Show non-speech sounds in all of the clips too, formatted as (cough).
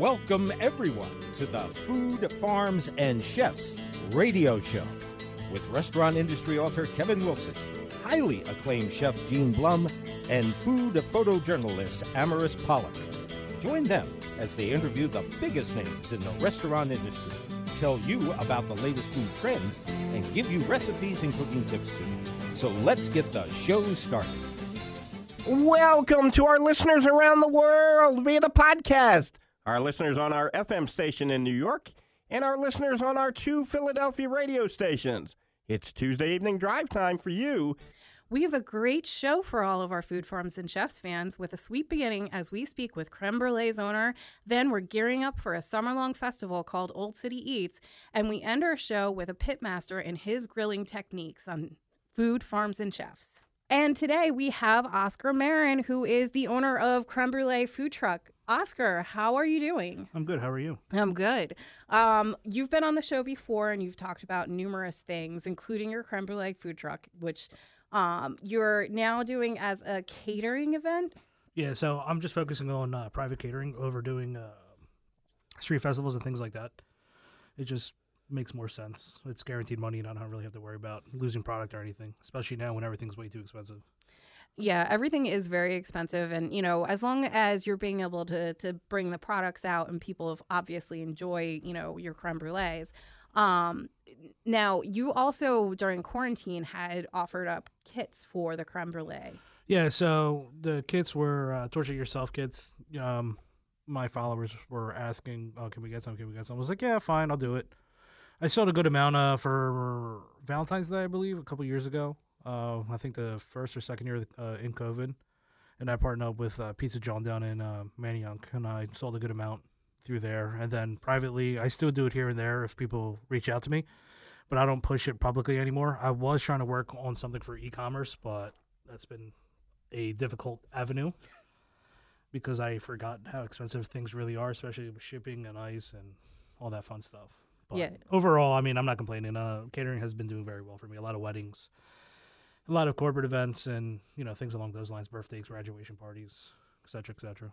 Welcome, everyone, to the Food, Farms, and Chefs radio show with restaurant industry author Kevin Wilson, highly acclaimed chef Gene Blum, and food photojournalist Amaris Pollock. Join them as they interview the biggest names in the restaurant industry, tell you about the latest food trends, and give you recipes and cooking tips too. So let's get the show started. Welcome to our listeners around the world via the podcast. Our listeners on our FM station in New York and our listeners on our two Philadelphia radio stations. It's Tuesday evening drive time for you. We have a great show for all of our Food Farms and Chefs fans with a sweet beginning as we speak with Creme Brulee's owner. Then we're gearing up for a summer long festival called Old City Eats. And we end our show with a pitmaster and his grilling techniques on Food Farms and Chefs. And today we have Oscar Marin, who is the owner of Creme Brulee Food Truck. Oscar, how are you doing? I'm good. How are you? I'm good. Um, you've been on the show before and you've talked about numerous things, including your creme brulee food truck, which um, you're now doing as a catering event. Yeah, so I'm just focusing on uh, private catering over doing uh, street festivals and things like that. It just makes more sense. It's guaranteed money, and I don't really have to worry about losing product or anything, especially now when everything's way too expensive. Yeah, everything is very expensive, and you know, as long as you're being able to to bring the products out and people obviously enjoy, you know, your creme brulees. Um, now, you also during quarantine had offered up kits for the creme brulee. Yeah, so the kits were uh, torture yourself kits. Um, my followers were asking, "Oh, can we get some? Can we get some?" I was like, "Yeah, fine, I'll do it." I sold a good amount uh, for Valentine's Day, I believe, a couple years ago. Uh, I think the first or second year uh, in COVID, and I partnered up with uh, Pizza John down in uh, Manayunk, and I sold a good amount through there. And then privately, I still do it here and there if people reach out to me, but I don't push it publicly anymore. I was trying to work on something for e-commerce, but that's been a difficult avenue (laughs) because I forgot how expensive things really are, especially with shipping and ice and all that fun stuff. But Yeah. overall, I mean, I'm not complaining. Uh, catering has been doing very well for me. A lot of weddings, a lot of corporate events, and you know things along those lines: birthdays, graduation parties, et cetera, et cetera.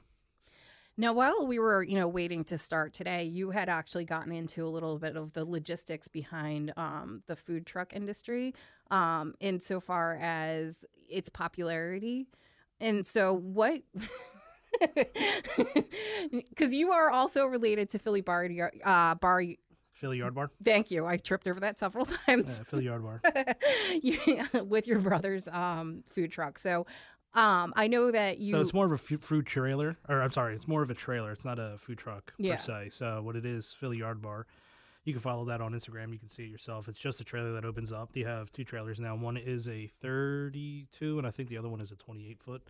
Now, while we were, you know, waiting to start today, you had actually gotten into a little bit of the logistics behind um, the food truck industry, um, insofar as its popularity. And so, what? (laughs) Because you are also related to Philly Bar, uh, Bar. Philly Yard Bar, Thank you. I tripped over that several (laughs) times. yeah, Philly Yard Bar. (laughs) you, (laughs) with your brother's um, food truck. So, um, I know that you. So it's more of a food trailer, or I'm sorry, it's more of a trailer. It's not a food truck Yeah. per se. So what it is, Philly Yard Bar. You can follow that on Instagram. You can see it yourself. It's just a trailer that opens up. They have two trailers now. One is a 32, and I think the other one is a 28 foot.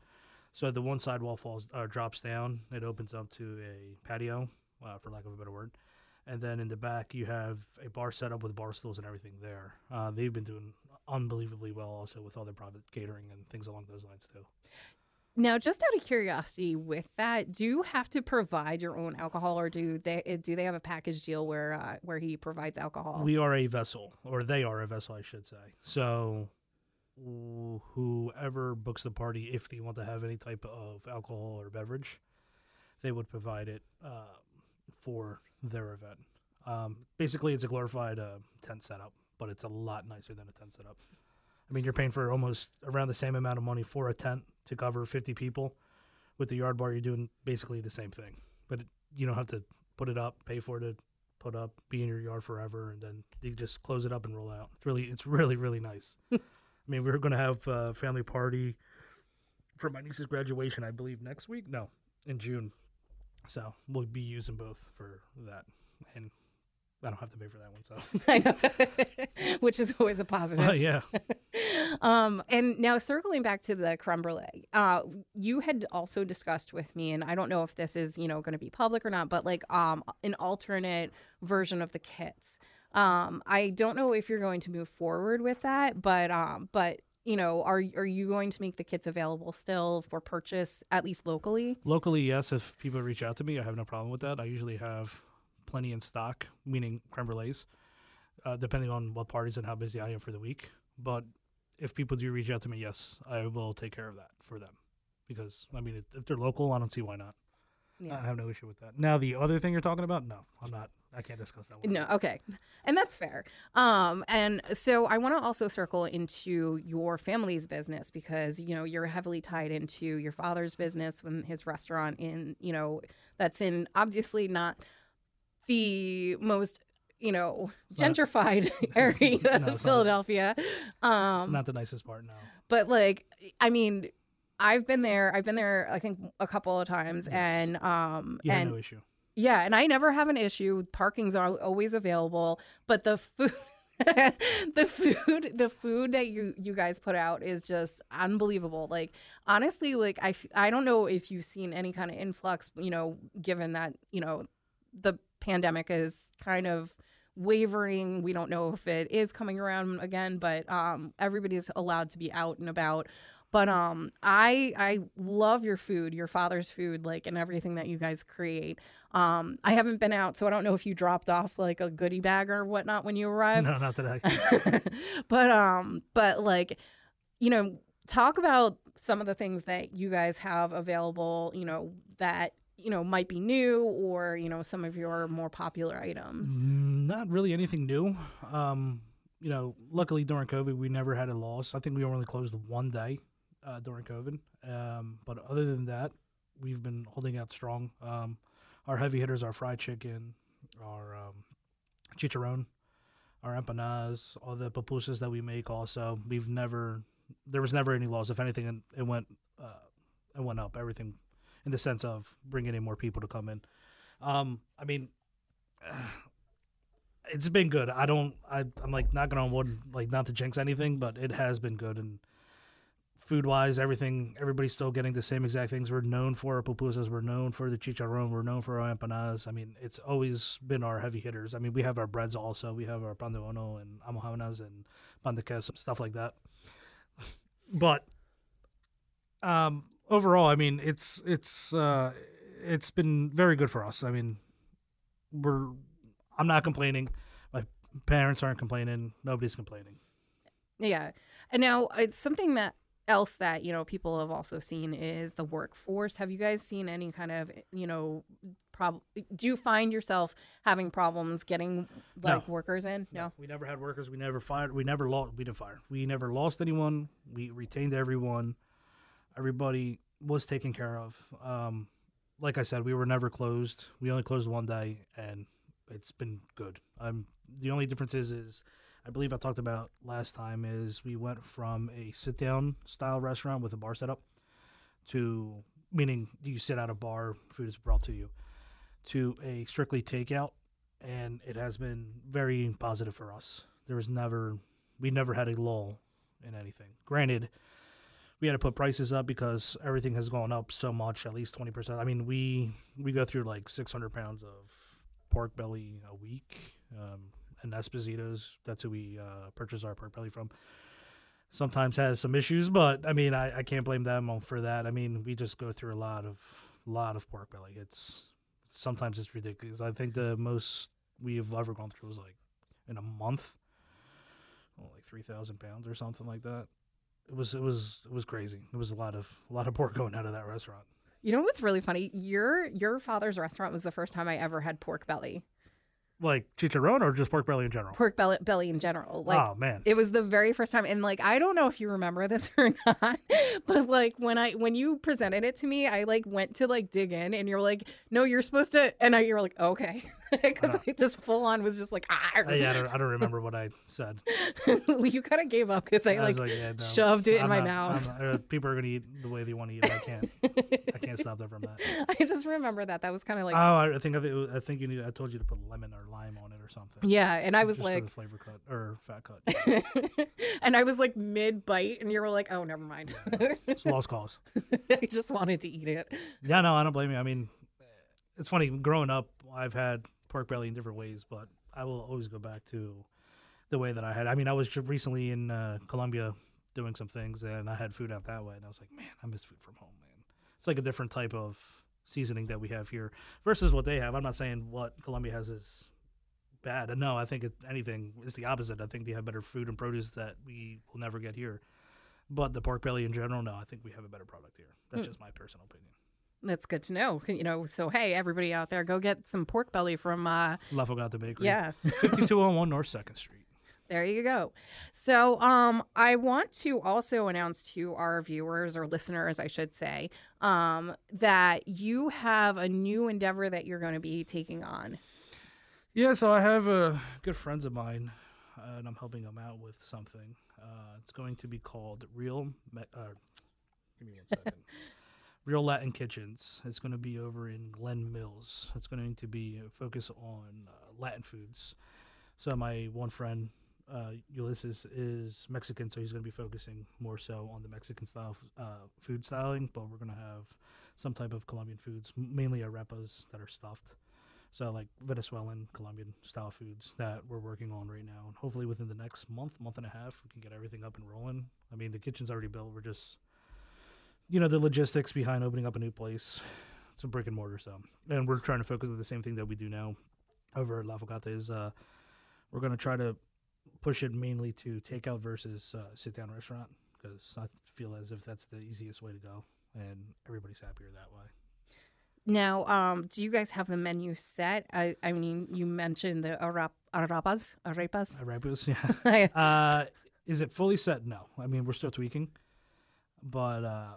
So the one side wall falls or drops down. It opens up to a patio, uh, for lack of a better word. And then in the back, you have a bar set up with bar stools and everything there. Uh, they've been doing unbelievably well also with other private catering and things along those lines too. Now, just out of curiosity, with that, do you have to provide your own alcohol, or do they eh, do they have a package deal where uh, where he provides alcohol? We are a vessel, or they are a vessel, I should say. So, wh- whoever books the party, if they want to have any type of alcohol or beverage, they would provide it uh, for their event. Um, basically, it's a glorified uh, tent setup, but it's a lot nicer than a tent setup. I mean, you're paying for almost around the same amount of money for a tent to cover 50 people. With the yard bar, you're doing basically the same thing, but it, you don't have to put it up, pay for it to put up, be in your yard forever, and then you just close it up and roll out. It's really, it's really, really nice. (laughs) I mean, we are going to have a family party for my niece's graduation, I believe, next week. No, in June. So we'll be using both for that, and I don't have to pay for that one. So (laughs) I know, (laughs) which is always a positive. Uh, yeah, (laughs) um, and now circling back to the creme brulee, uh, you had also discussed with me, and I don't know if this is you know going to be public or not, but like um, an alternate version of the kits. Um, I don't know if you're going to move forward with that, but um, but you know, are are you going to make the kits available still for purchase at least locally? locally, yes. If people reach out to me, I have no problem with that. I usually have plenty in stock, meaning creme brulees, uh, depending on what parties and how busy I am for the week. But if people do reach out to me, yes, I will take care of that for them. Because I mean, if- if they're local, I don't see why not. Yeah. I have no issue with that. Now the other thing you're talking about, no, I'm not. I can't discuss that one. No, okay. (laughs) And that's fair. Um, and so I want to also circle into your family's business because, you know, you're heavily tied into your father's business when his restaurant in, you know, that's in obviously not the most, you know, not- gentrified (laughs) area no, of not. Philadelphia. It's Um, not the nicest part. No. but like I mean, I've been there. I've been there. I think a couple of times, Yes. and um, You and no issue. yeah, and I never have an issue. Parking's are always available, but the food. (laughs) the food the food that you you guys put out is just unbelievable like honestly like I i don't know if you've seen any kind of influx you know given that you know the pandemic is kind of wavering we don't know if it is coming around again but um everybody's allowed to be out and about but um i i love your food your father's food like and everything that you guys create um i haven't been out so i don't know if you dropped off like a goodie bag or whatnot when you arrived No, not that I. (laughs) but um but like you know talk about some of the things that you guys have available you know that you know might be new or you know some of your more popular items Mm, Not really anything new. Um, you know, luckily during COVID, we never had a loss. I think we only closed one day uh, during COVID. Um, but other than that, we've been holding out strong. Um, our heavy hitters are fried chicken, our um, chicharron, our empanadas, all the pupusas that we make. Also, we've never there was never any loss. If anything, it- went uh, it went up. Everything in the sense of bringing in more people to come in. Um, I mean, (sighs) it's been good. I don't. I, I'm like knocking on wood, like not to jinx anything, but it has been good. And food wise, everything, everybody's still getting the same exact things. We're known for our pupusas. We're known for the chicharron. We're known for our empanadas. I mean, it's always been our heavy hitters. I mean, we have our breads also. We have our pan de bono and almojabanas and pan de queso, stuff like that. (laughs) But um, overall, I mean, it's it's uh, it's been very good for us. I mean, we're I'm not complaining. My parents aren't complaining. Nobody's complaining. Yeah. And now it's something that else that, you know, people have also seen is the workforce. Have you guys seen any kind of, you know, prob do you find yourself having problems getting like workers in? No. we never had workers. We never fired. We never lost. We didn't fire. We never lost anyone. We retained everyone. Everybody was taken care of. Um, like I said, we were never closed. We only closed one day, and it's been good. Um, the only difference is, is I believe I talked about last time is we went from a sit down style restaurant with a bar setup to meaning you sit at a bar, food is brought to you, to a strictly takeout, and it has been very positive for us. There was never, we never had a lull in anything. Granted, we had to put prices up because everything has gone up so much, at least twenty percent. I mean, we we go through like six hundred pounds of pork belly a week, um, and Esposito's. That's who we uh, purchase our pork belly from. Sometimes has some issues, but I mean, I, I can't blame them for that. I mean, we just go through a lot of lot of pork belly. It's sometimes it's ridiculous. I think the most we've ever gone through was like in a month, oh, like three thousand pounds or something like that. It was it was it was crazy. It was a lot of a lot of pork going out of that restaurant. You know what's really funny? Your your father's restaurant was the first time I ever had pork belly. Like chicharron or just pork belly in general. Pork belly belly in general. Like oh man, It was the very first time, and like I don't know if you remember this (laughs) or not, but like when I when you presented it to me, I like went to like dig in, and you're like, "No, you're supposed to," and I, you're like, "Okay," (laughs) because Uh. I just full on was just like, "Ah." Yeah, I don't, I don't remember what I said. (laughs) you kind of gave up because I, I like, like, yeah, no, shoved it in I'm my not- mouth. Not- uh, people are gonna eat the way they want to eat. It. I can't. I can't stop them from that. (laughs) I just remember that that was kind of like, oh, I I think I, think it was- I think you need. I told you to put lemon or lime on it or something. yeah, and I was like, flavor cut or fat cut. and I was like mid bite, and you were like, "Oh, never mind." It's a lost cause. I just wanted to eat it. Yeah, no, I don't blame you. I mean, it's funny. Growing up, I've had pork belly in different ways, but I will always go back to the way that I had. I mean, I was recently in uh, Colombia doing some things, and I had food out that way, and I was like, man, I miss food from home, man. It's like a different type of seasoning that we have here versus what they have. I'm not saying what Colombia has is bad. No, I think it, anything is the opposite. I think they have better food and produce that we will never get here. But the pork belly in general, no, I think we have a better product here. That's Hmm. just my personal opinion. That's good to know. You know, so hey, everybody out there, go get some pork belly from uh La Fogata Bakery. yeah. (laughs) 5201 North 2nd Street. There you go. So, um, I want to also announce to our viewers or listeners, I should say, um, that you have a new endeavor that you're going to be taking on. Yeah, so I have uh, good friends of mine, uh, and I'm helping them out with something. Uh, it's going to be called Real. Me- uh, give me one second. (laughs) Real Latin Kitchens. It's going to be over in Glen Mills. It's going to be a focus on uh, Latin foods. So my one friend, uh, Ulysses, is Mexican, so he's going to be focusing more so on the Mexican style f- uh, food styling. But we're going to have some type of Colombian foods, mainly arepas that are stuffed. So like Venezuelan, Colombian style foods that we're working on right now, and hopefully within the next month, month and a half, we can get everything up and rolling. I mean, the kitchen's already built. We're just, you know, the logistics behind opening up a new place. It's a brick and mortar, so and we're trying to focus on the same thing that we do now over at La Fogata is uh, we're going to try to push it mainly to takeout versus uh, sit down restaurant because I feel as if that's the easiest way to go, and everybody's happier that way. Now, um, do you guys have the menu set? I, I mean, you mentioned the arap, arapas, arepas. Arepas, yeah. (laughs) Uh, is it fully set? No. I mean, we're still tweaking, but uh,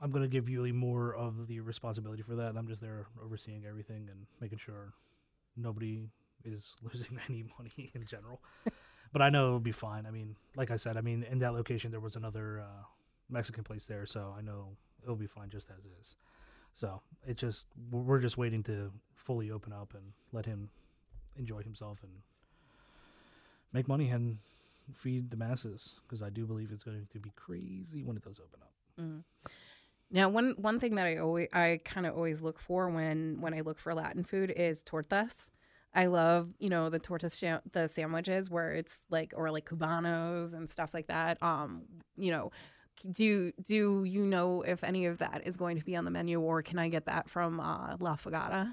I'm going to give Yuli more of the responsibility for that. I'm just there overseeing everything and making sure nobody is (laughs) losing any money in general. (laughs) but I know it'll be fine. I mean, like I said, I mean, in that location there was another uh, Mexican place there, so I know it'll be fine just as is. So it just we're we're just waiting to fully open up and let him enjoy himself and make money and feed the masses because I do believe it's going to be crazy when it does open up. Now, one one thing that I always I kind of always look for when when I look for Latin food is tortas. I love you know the tortas sha- the sandwiches where it's like or like cubanos and stuff like that. Um, you know, do do you know if any of that is going to be on the menu or can I get that from uh, La Fogata?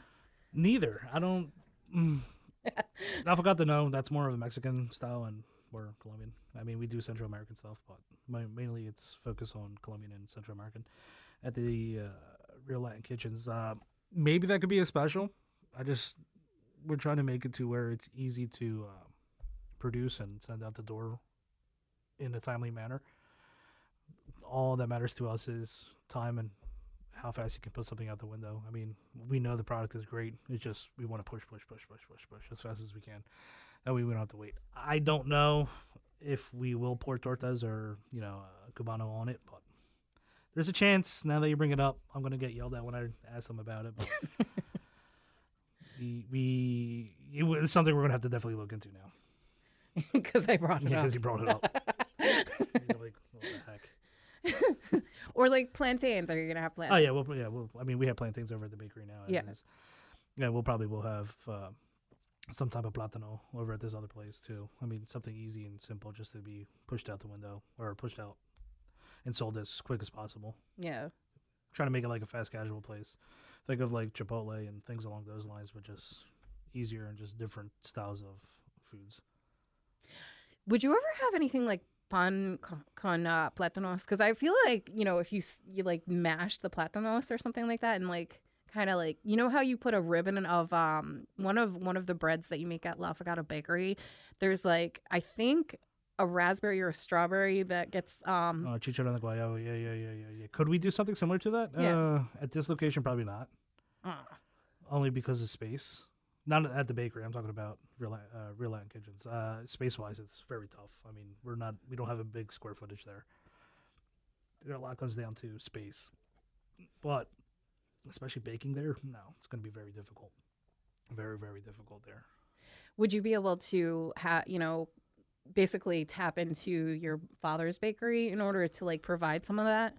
Neither. I don't. Mm, (laughs) I forgot to know that's more of a Mexican style and we're Colombian. I mean, we do Central American stuff, but mainly it's focused on Colombian and Central American. At the uh, Real Latin Kitchens, uh, maybe that could be a special. I just we're trying to make it to where it's easy to uh, produce and send out the door in a timely manner. All that matters to us is time and how fast you can put something out the window. I mean, we know the product is great. It's just we want to push, push, push, push, push, push as fast as we can. That way we don't have to wait. I don't know if we will pour tortas or you know a cubano on it, but there's a chance. Now that you bring it up, I'm gonna get yelled at when I ask them about it. But (laughs) we we it was something we're gonna have to definitely look into now (laughs) Because I brought it because up. Because you brought it up. (laughs) Like, what the heck? Or like plantains. Are you gonna have plantains? Oh yeah, well yeah, well I mean we have plantains over at the bakery now. As Yeah. Is. Yeah, we'll probably will have uh, some type of platano over at this other place too. I mean something easy and simple just to be pushed out the window or pushed out and sold as quick as possible. yeah. Trying to make it like a fast casual place. Think of like Chipotle and things along those lines, but just easier and just different styles of foods. Would you ever have anything like pan con, uh, platanos? Because I feel like you know if you you like mash the platanos or something like that, and like kind of like you know how you put a ribbon of um one of one of the breads that you make at La Fogata Bakery. There's like I think a raspberry or a strawberry that gets um Oh, chicharrón de guayabo. Yeah, yeah, yeah, yeah, yeah. Could we do something similar to that? Yeah. Uh, at this location, probably not. uh, only because of space. Not at the bakery. I'm talking about real uh, real Latin kitchens. Uh, space wise, it's very tough. I mean, we're not we don't have a big square footage there. There a lot comes down to space, but especially baking there, no, it's going to be very difficult. Very very difficult there. would you be able to have you know basically tap into your father's bakery in order to like provide some of that?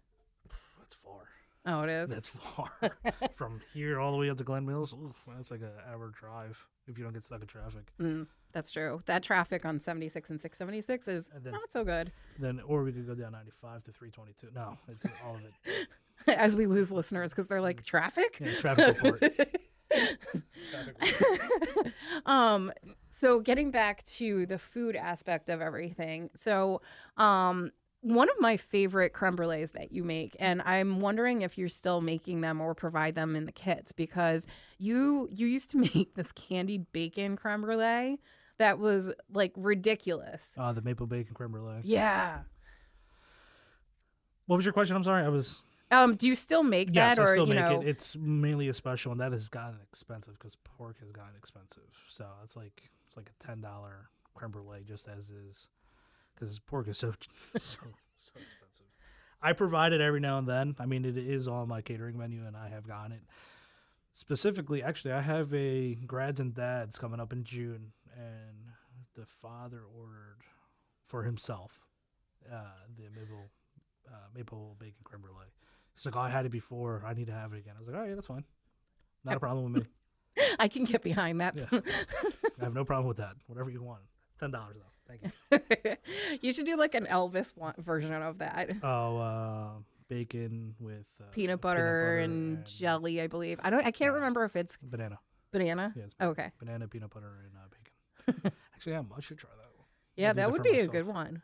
That's far. Oh, it is. That's far (laughs) (laughs) from here all the way up to Glen Mills. Oof, that's like an hour drive if you don't get stuck in traffic. Mm, that's true. That traffic on 76 and 676 is And then- not so good. Then, or we could go down 95 to 322. No, it's all of it. (laughs) As we lose listeners because they're like traffic. Yeah, traffic report. um so getting back to the food aspect of everything so um one of my favorite creme brulees that you make, and I'm wondering if you're still making them or provide them in the kits because you you used to (laughs) make this candied bacon creme brulee that was like ridiculous. Uh, the maple bacon creme brulee. Yeah. What was your question? I'm sorry. I was. Um, do you still make Yes, that, I or still you make know? it. It's mainly a special, and that has gotten expensive because pork has gotten expensive. So it's like it's like a ten dollar creme brulee just as is, because pork is so (laughs) so so expensive. I provide it every now and then. I mean, it is on my catering menu, and I have gotten it. Specifically, actually, I have a grads and dads coming up in June, and the father ordered for himself uh, the maple uh, maple bacon creme brulee. He's like, oh, I had it before. I need to have it again. I was like, all right, that's fine. Not a (laughs) problem with me. (laughs) I can get behind that. Yeah. (laughs) I have no problem with that. Whatever you want. Ten dollars though. Thank you. (laughs) you should do like an Elvis version of that. Oh, uh, bacon with uh, Peanut butter, and, jelly, I believe. I don't. I can't uh, remember if it's banana. banana. Yeah, Okay. banana, peanut butter, and uh, bacon. Actually, yeah, I should try that. one. Yeah, I'll that would be a good one.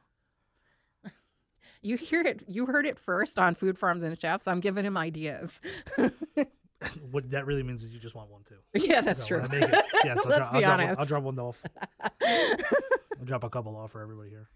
You hear it. You heard it first on Food Farms and Chefs. I'm giving him ideas. (laughs) what that really means is you just want one too. (laughs) yeah, that's So true. when I make it- (laughs) yes, I'll, Let's dro- be I'll drop one- honest. I'll drop one off. I'll drop a couple off for everybody here.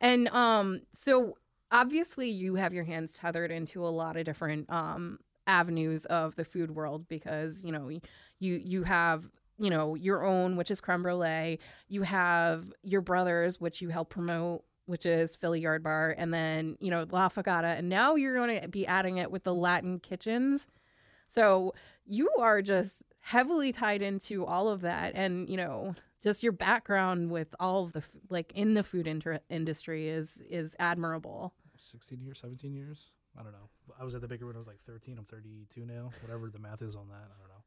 And um, so obviously you have your hands tethered into a lot of different um avenues of the food world because you know you you have you know your own which is creme brulee you have your brothers which you help promote which is philly yard bar and then you know la Fogata, and now you're going to be adding it with the latin kitchens so you are just heavily tied into all of that and you know just your background with all of the like in the food inter- industry is is admirable 16 years, 17 years. I don't know. I was at the bakery when I was like 13. I'm 32 now. Whatever the math is on that, I don't know.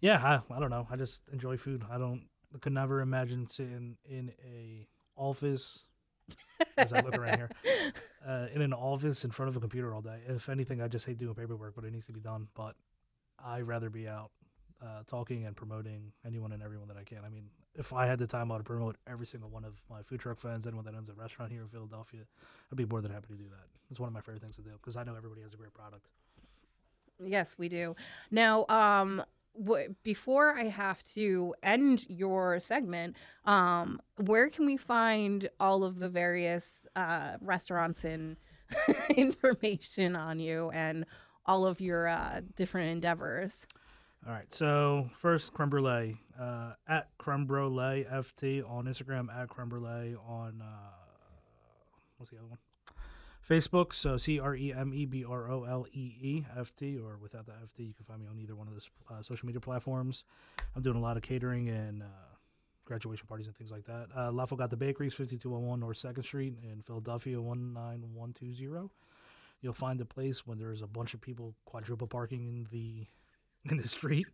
Yeah, I, I don't know. I just enjoy food. I don't. I could never imagine sitting in a office. As I look around here, uh, in an office in front of a computer all day. If anything, I just hate doing paperwork, but it needs to be done. But I'd rather be out uh, talking and promoting anyone and everyone that I can. I mean, if I had the time, I would promote every single one of my food truck friends, anyone that owns a restaurant here in Philadelphia. I'd be more than happy to do that. It's one of my favorite things to do because I know everybody has a great product. yes we do now um before i have to end your segment um where can we find all of the various uh restaurants and (laughs) information on you and all of your uh different endeavors All right. So first, creme brulee uh, at creme brulee ft on Instagram at creme brulee on uh, what's the other one? Facebook. So C R E M E B R O L E E F T, or without the F T, you can find me on either one of those uh, social media platforms. I'm doing a lot of catering and uh, graduation parties and things like that. Uh, La Fogata Bakeries, 5201 North Second Street in Philadelphia, 19120. You'll find the place when there's a bunch of people quadruple parking in the (laughs) in the street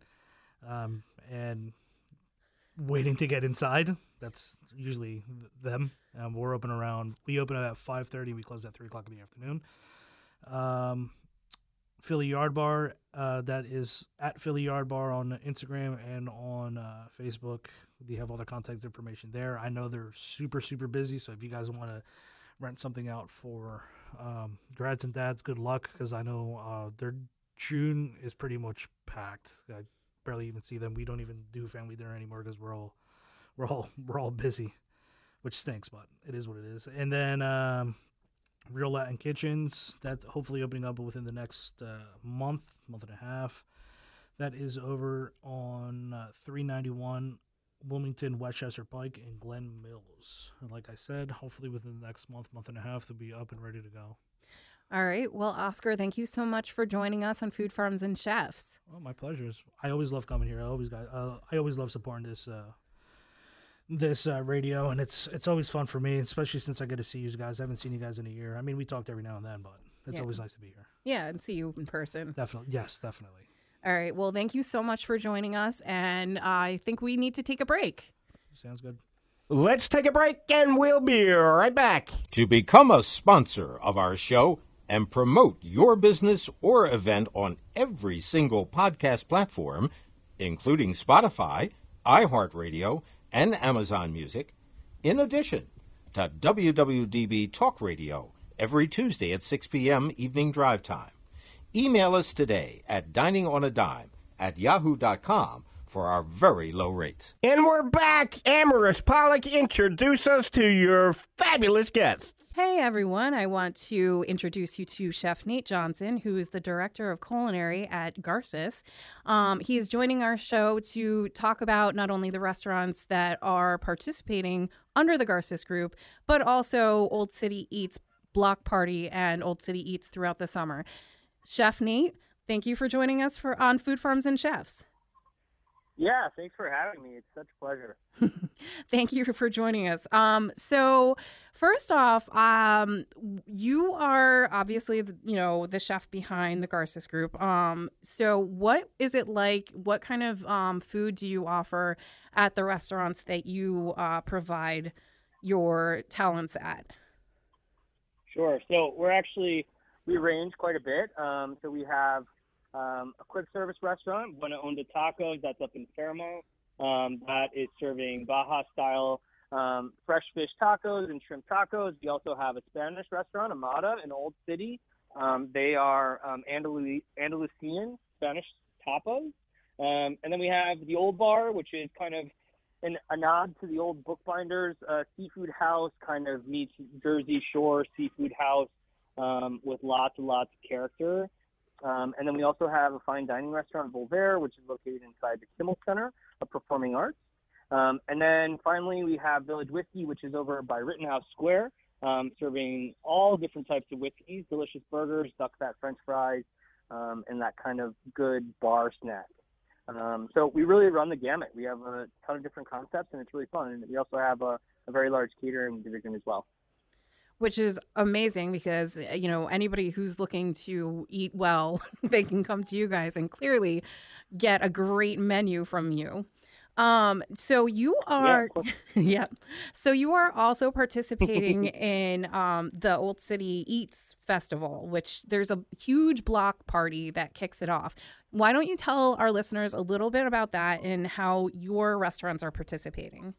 um, and waiting to get inside. That's usually them. Um, we're open around. We open at five thirty. We close at three o'clock in the afternoon. Um, Philly Yard Bar. Uh, that is at Philly Yard Bar on Instagram and on uh, Facebook. We have all their contact information there. I know they're super super busy. So if you guys want to rent something out for um, grads and dads, good luck because I know uh, their June is pretty much packed. Barely even see them. We don't even do family dinner anymore because we're all we're all (laughs) we're all busy, which stinks, but it is what it is. And then um, Real Latin Kitchens that hopefully opening up within the next uh, month, month and a half. That is over on uh, 391 Wilmington Westchester Pike in Glen Mills. And like I said, hopefully within the next month, month and a half, they'll be up and ready to go. All right well oscar thank you so much for joining us on food farms and chefs Oh, my pleasure. I always love coming here. I always got. Uh, I always love supporting this uh, this uh, radio, and it's it's always fun for me, especially since I get to see you guys. I haven't seen you guys in a year. I mean, we talked every now and then, but it's Yeah. always nice to be here. yeah and see you in person Definitely, yes, definitely. all right well thank you so much for joining us and i think we need to take a break Sounds good. Let's take a break and we'll be right back. To become a sponsor of our show and promote your business or event on every single podcast platform, including Spotify, iHeartRadio, and Amazon Music, in addition to WWDB Talk Radio every Tuesday at 6 p.m. evening drive time. Email us today at diningonadime at yahoo.com for our very low rates. And we're back. Amaris Pollock, introduce us to your fabulous guests. Hey everyone, I want to introduce you to Chef Nate Johnson, who is the director of culinary at Garces. Um, he is joining our show to talk about not only the restaurants that are participating under the Garces group, but also Old City Eats Block Party and Old City Eats throughout the summer. Chef Nate, thank you for joining us for on Food Farms and Chefs. Yeah, thanks for having me. It's such a pleasure. (laughs) Thank you for joining us. Um, so first off, um, you are obviously the, you know the chef behind the Garces Group. Um, so what is it like? What kind of um, food do you offer at the restaurants that you uh, provide your talents at? Sure. So we're actually we range quite a bit. Um, so we have um, a quick service restaurant, Buena Onda Tacos, that's up in Fairmount. Um, that is serving Baja style um, fresh fish tacos and shrimp tacos. We also have a Spanish restaurant, Amada, in Old City. Um, they are um, Andalus- Andalusian Spanish tapas. Um, and then we have the Old Bar, which is kind of an, a nod to the old bookbinders uh, seafood house, kind of meets Jersey Shore seafood house um, with lots and lots of character. Um, and then we also have a fine dining restaurant, Voltaire, which is located inside the Kimmel Center of Performing Arts. Um, and then finally, we have Village Whiskey, which is over by Rittenhouse Square, um, serving all different types of whiskeys, delicious burgers, duck fat French fries, um, and that kind of good bar snack. Um, so we really run the gamut. We have a ton of different concepts, and it's really fun. And we also have a, a very large catering division as well which is amazing because you know anybody who's looking to eat well (laughs) they can come to you guys and clearly get a great menu from you. Um so you are yeah, (laughs) yeah. so you are also participating (laughs) in um the old city eats festival which there's a huge block party that kicks it off. Why don't you tell our listeners a little bit about that and how your restaurants are participating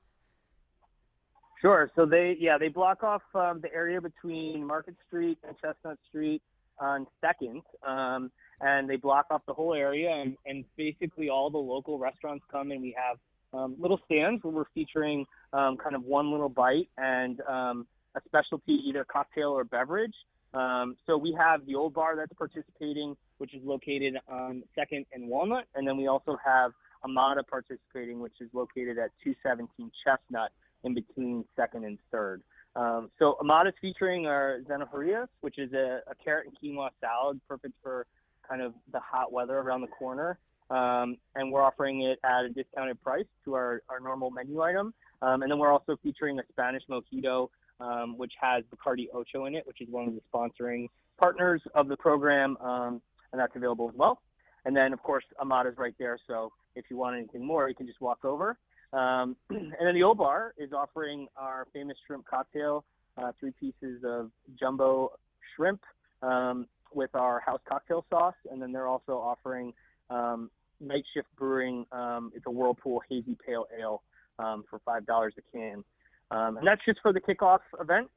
Sure. So they, yeah, they block off um, the area between Market Street and Chestnut Street on Second, um, and they block off the whole area. And, and basically, all the local restaurants come, and we have um, little stands where we're featuring um, kind of one little bite and um, a specialty, either cocktail or beverage. Um, so we have the old bar that's participating, which is located on Second and Walnut, and then we also have Amada participating, which is located at 217 Chestnut in between second and third. Um, so Amada's featuring our zanahorias, which is a, a carrot and quinoa salad, perfect for kind of the hot weather around the corner. Um, and we're offering it at a discounted price to our, our normal menu item. Um, and then we're also featuring a Spanish mojito, um, which has Bacardi Ocho in it, which is one of the sponsoring partners of the program, um, and that's available as well. And then, of course, Amada's right there, so if you want anything more, you can just walk over. Um, (clears throat) and then the old bar is offering our famous shrimp cocktail, uh, three pieces of jumbo shrimp um, with our house cocktail sauce, and then they're also offering um, Night Shift Brewing. Um, it's a Whirlpool hazy pale ale um, for five dollars a can, um, and that's just for the kickoff event.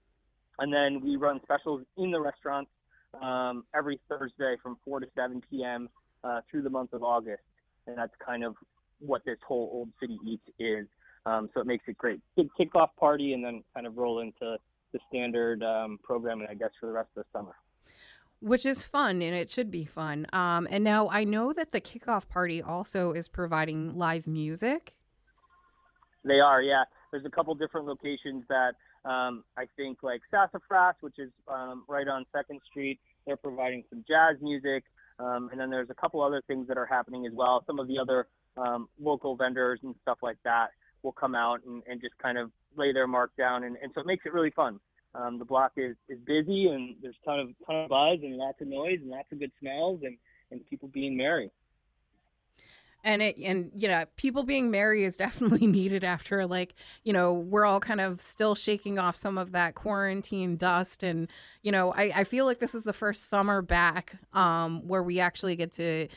And then we run specials in the restaurants every Thursday from 4 to 7 p.m. Uh, through the month of August, and that's kind of what this whole Old City Eats is. Um, so it makes it great. Big kickoff party and then kind of roll into the standard um, programming, I guess, for the rest of the summer. Which is fun, and it should be fun. Um, and now I know that the kickoff party also is providing live music. They are, yeah. There's a couple different locations that um, I think, like Sassafras, which is um, right on Second Street. They're providing some jazz music, um, and then there's a couple other things that are happening as well. Some of the other um, local vendors and stuff like that will come out and, and just kind of lay their mark down, and, and so it makes it really fun. Um, the block is, is busy, and there's ton of ton of buzz and lots of noise and lots of good smells and, and people being merry. And it and you know people being merry is (laughs) definitely needed after like you know we're all kind of still shaking off some of that quarantine dust and you know I, I feel like this is the first summer back um, where we actually get to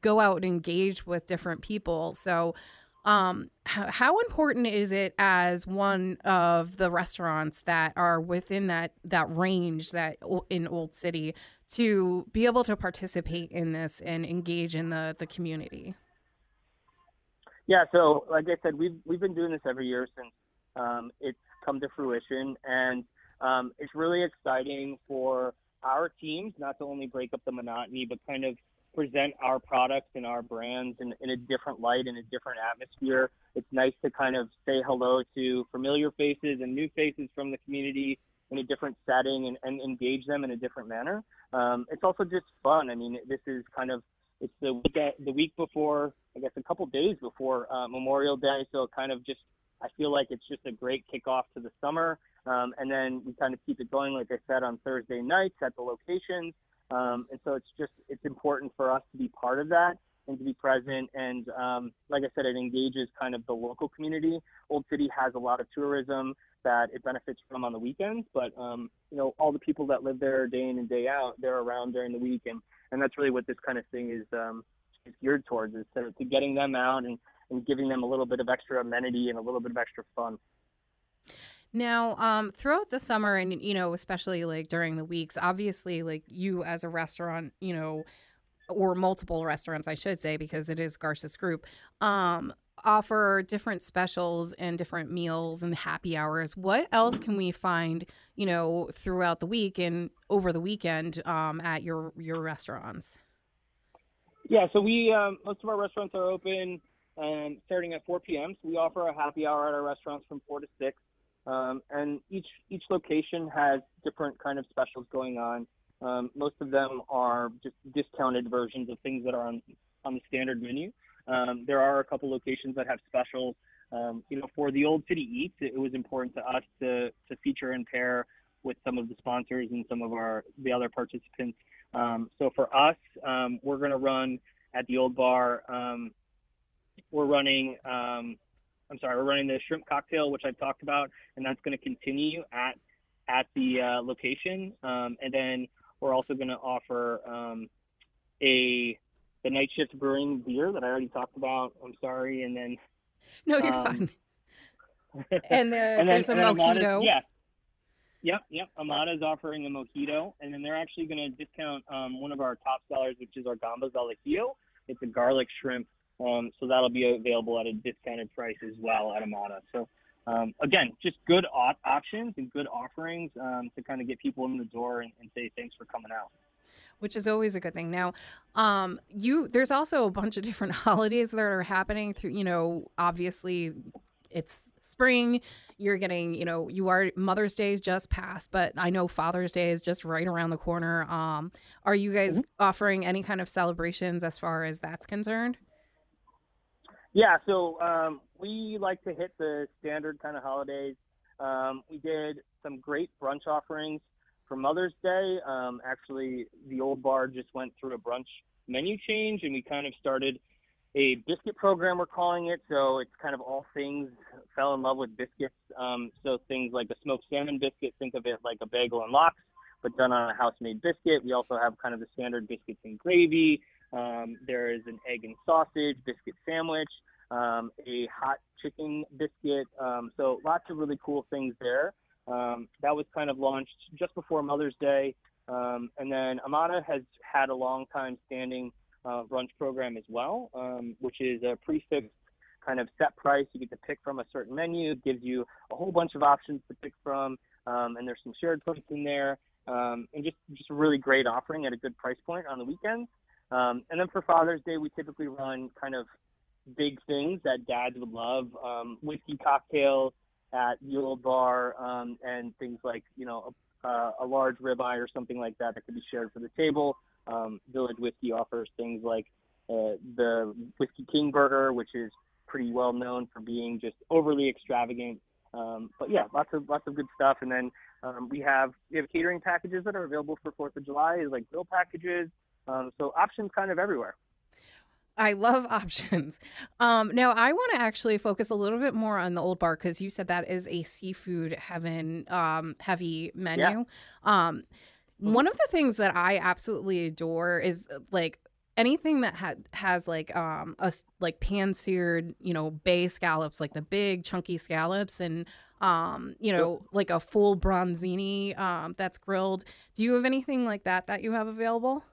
go out and engage with different people. So, Um, how, how important is it as one of the restaurants that are within that that range that in Old City to be able to participate in this and engage in the the community? Yeah, so like I said, we've we've been doing this every year since um, it's come to fruition, and um, it's really exciting for our teams not to only break up the monotony, but kind of present our products and our brands in, in a different light, in a different atmosphere. It's nice to kind of say hello to familiar faces and new faces from the community in a different setting and, and engage them in a different manner. Um, it's also just fun. I mean, this is kind of it's the week the week before, I guess, a couple days before uh, Memorial Day, so kind of just I feel like it's just a great kickoff to the summer. Um, and then we kind of keep it going, like I said, on Thursday nights at the locations. Um, and so it's just it's important for us to be part of that and to be present. And um, like I said, it engages kind of the local community. Old City has a lot of tourism that it benefits from on the weekends, but um, you know all the people that live there day in and day out, they're around during the week, and and that's really what this kind of thing is um, is geared towards is to, to getting them out and and giving them a little bit of extra amenity and a little bit of extra fun. Now, um, throughout the summer and, you know, especially like during the weeks, obviously, like you as a restaurant, you know, or multiple restaurants, I should say, because it is Garces Group, um, offer different specials and different meals and happy hours. What else can we find, you know, throughout the week and over the weekend um, at your your restaurants? Yeah, so we um, most of our restaurants are open um, starting at 4 p.m. So we offer a happy hour at our restaurants from 4 to 6. Um, and each each location has different kind of specials going on. Um, most of them are just discounted versions of things that are on on the standard menu. Um, there are a couple locations that have specials. Um, you know, for the Old City Eats, it, was important to us to to feature and pair with some of the sponsors and some of our the other participants. Um, so for us, um, we're going to run at the Old Bar. we're running I'm sorry, we're running the shrimp cocktail, which I've talked about, and that's going to continue at at the uh, location. Um, and then we're also going to offer um, a the night shift brewing beer that I already talked about. I'm sorry, and then no, you're um, fine. (laughs) and, and then, there's a mojito. yeah. Yep, yep. Amada is offering a mojito, and then they're actually going to discount um, one of our top sellers, which is our gambas al ajillo. It's a garlic shrimp um, so that'll be available at a discounted price as well at Amada. So um, again, just good op- options and good offerings um, to kind of get people in the door and, and, say thanks for coming out. Which is always a good thing. Now, um, you there's also a bunch of different (laughs) holidays that are happening through. You know, obviously, it's spring. You're getting, you know, you are Mother's Day is just passed, but I know Father's Day is just right around the corner. Um, are you guys mm-hmm. offering any kind of celebrations as far as that's concerned? Yeah, so um, we like to hit the standard kind of holidays. Um, we did some great brunch offerings for Mother's Day. Um, actually, the old bar just went through a brunch menu change, and we kind of started a biscuit program, we're calling it. So it's kind of all things fell in love with biscuits. Um, so things like a smoked salmon biscuit, think of it like a bagel and lox, but done on a house-made biscuit. We also have kind of the standard biscuits and gravy. Um, there is an egg and sausage biscuit sandwich, um, a hot chicken biscuit. Um, so lots of really cool things there. Um, that was kind of launched just before Mother's Day. Um, and then Amada has had a long time standing uh, brunch program as well, um, which is a prefixed kind of set price. You get to pick from a certain menu. It gives you a whole bunch of options to pick from, um, and there's some shared plates in there, um, and just just a really great offering at a good price point on the weekends. Um, and then for Father's Day, we typically run kind of big things that dads would love. Um, whiskey cocktails at old bar, um, and things like you know a, a large ribeye or something like that that could be shared for the table. Um, Village Whiskey offers things like uh, the Whiskey King Burger, which is pretty well known for being just overly extravagant. Um, but yeah, lots of lots of good stuff. And then um, we have we have catering packages that are available for Fourth of July, is like grill packages. Um, so options kind of everywhere. I love (laughs) options. Um, now, I want to actually focus a little bit more on the old bar because you said that is a seafood heaven um, heavy menu. Yeah. Um, mm-hmm. one of the things that I absolutely adore is like anything that ha- has like um a like pan seared you know bay scallops like the big chunky scallops and um you know like a full bronzini um that's grilled do you have anything like that that you have available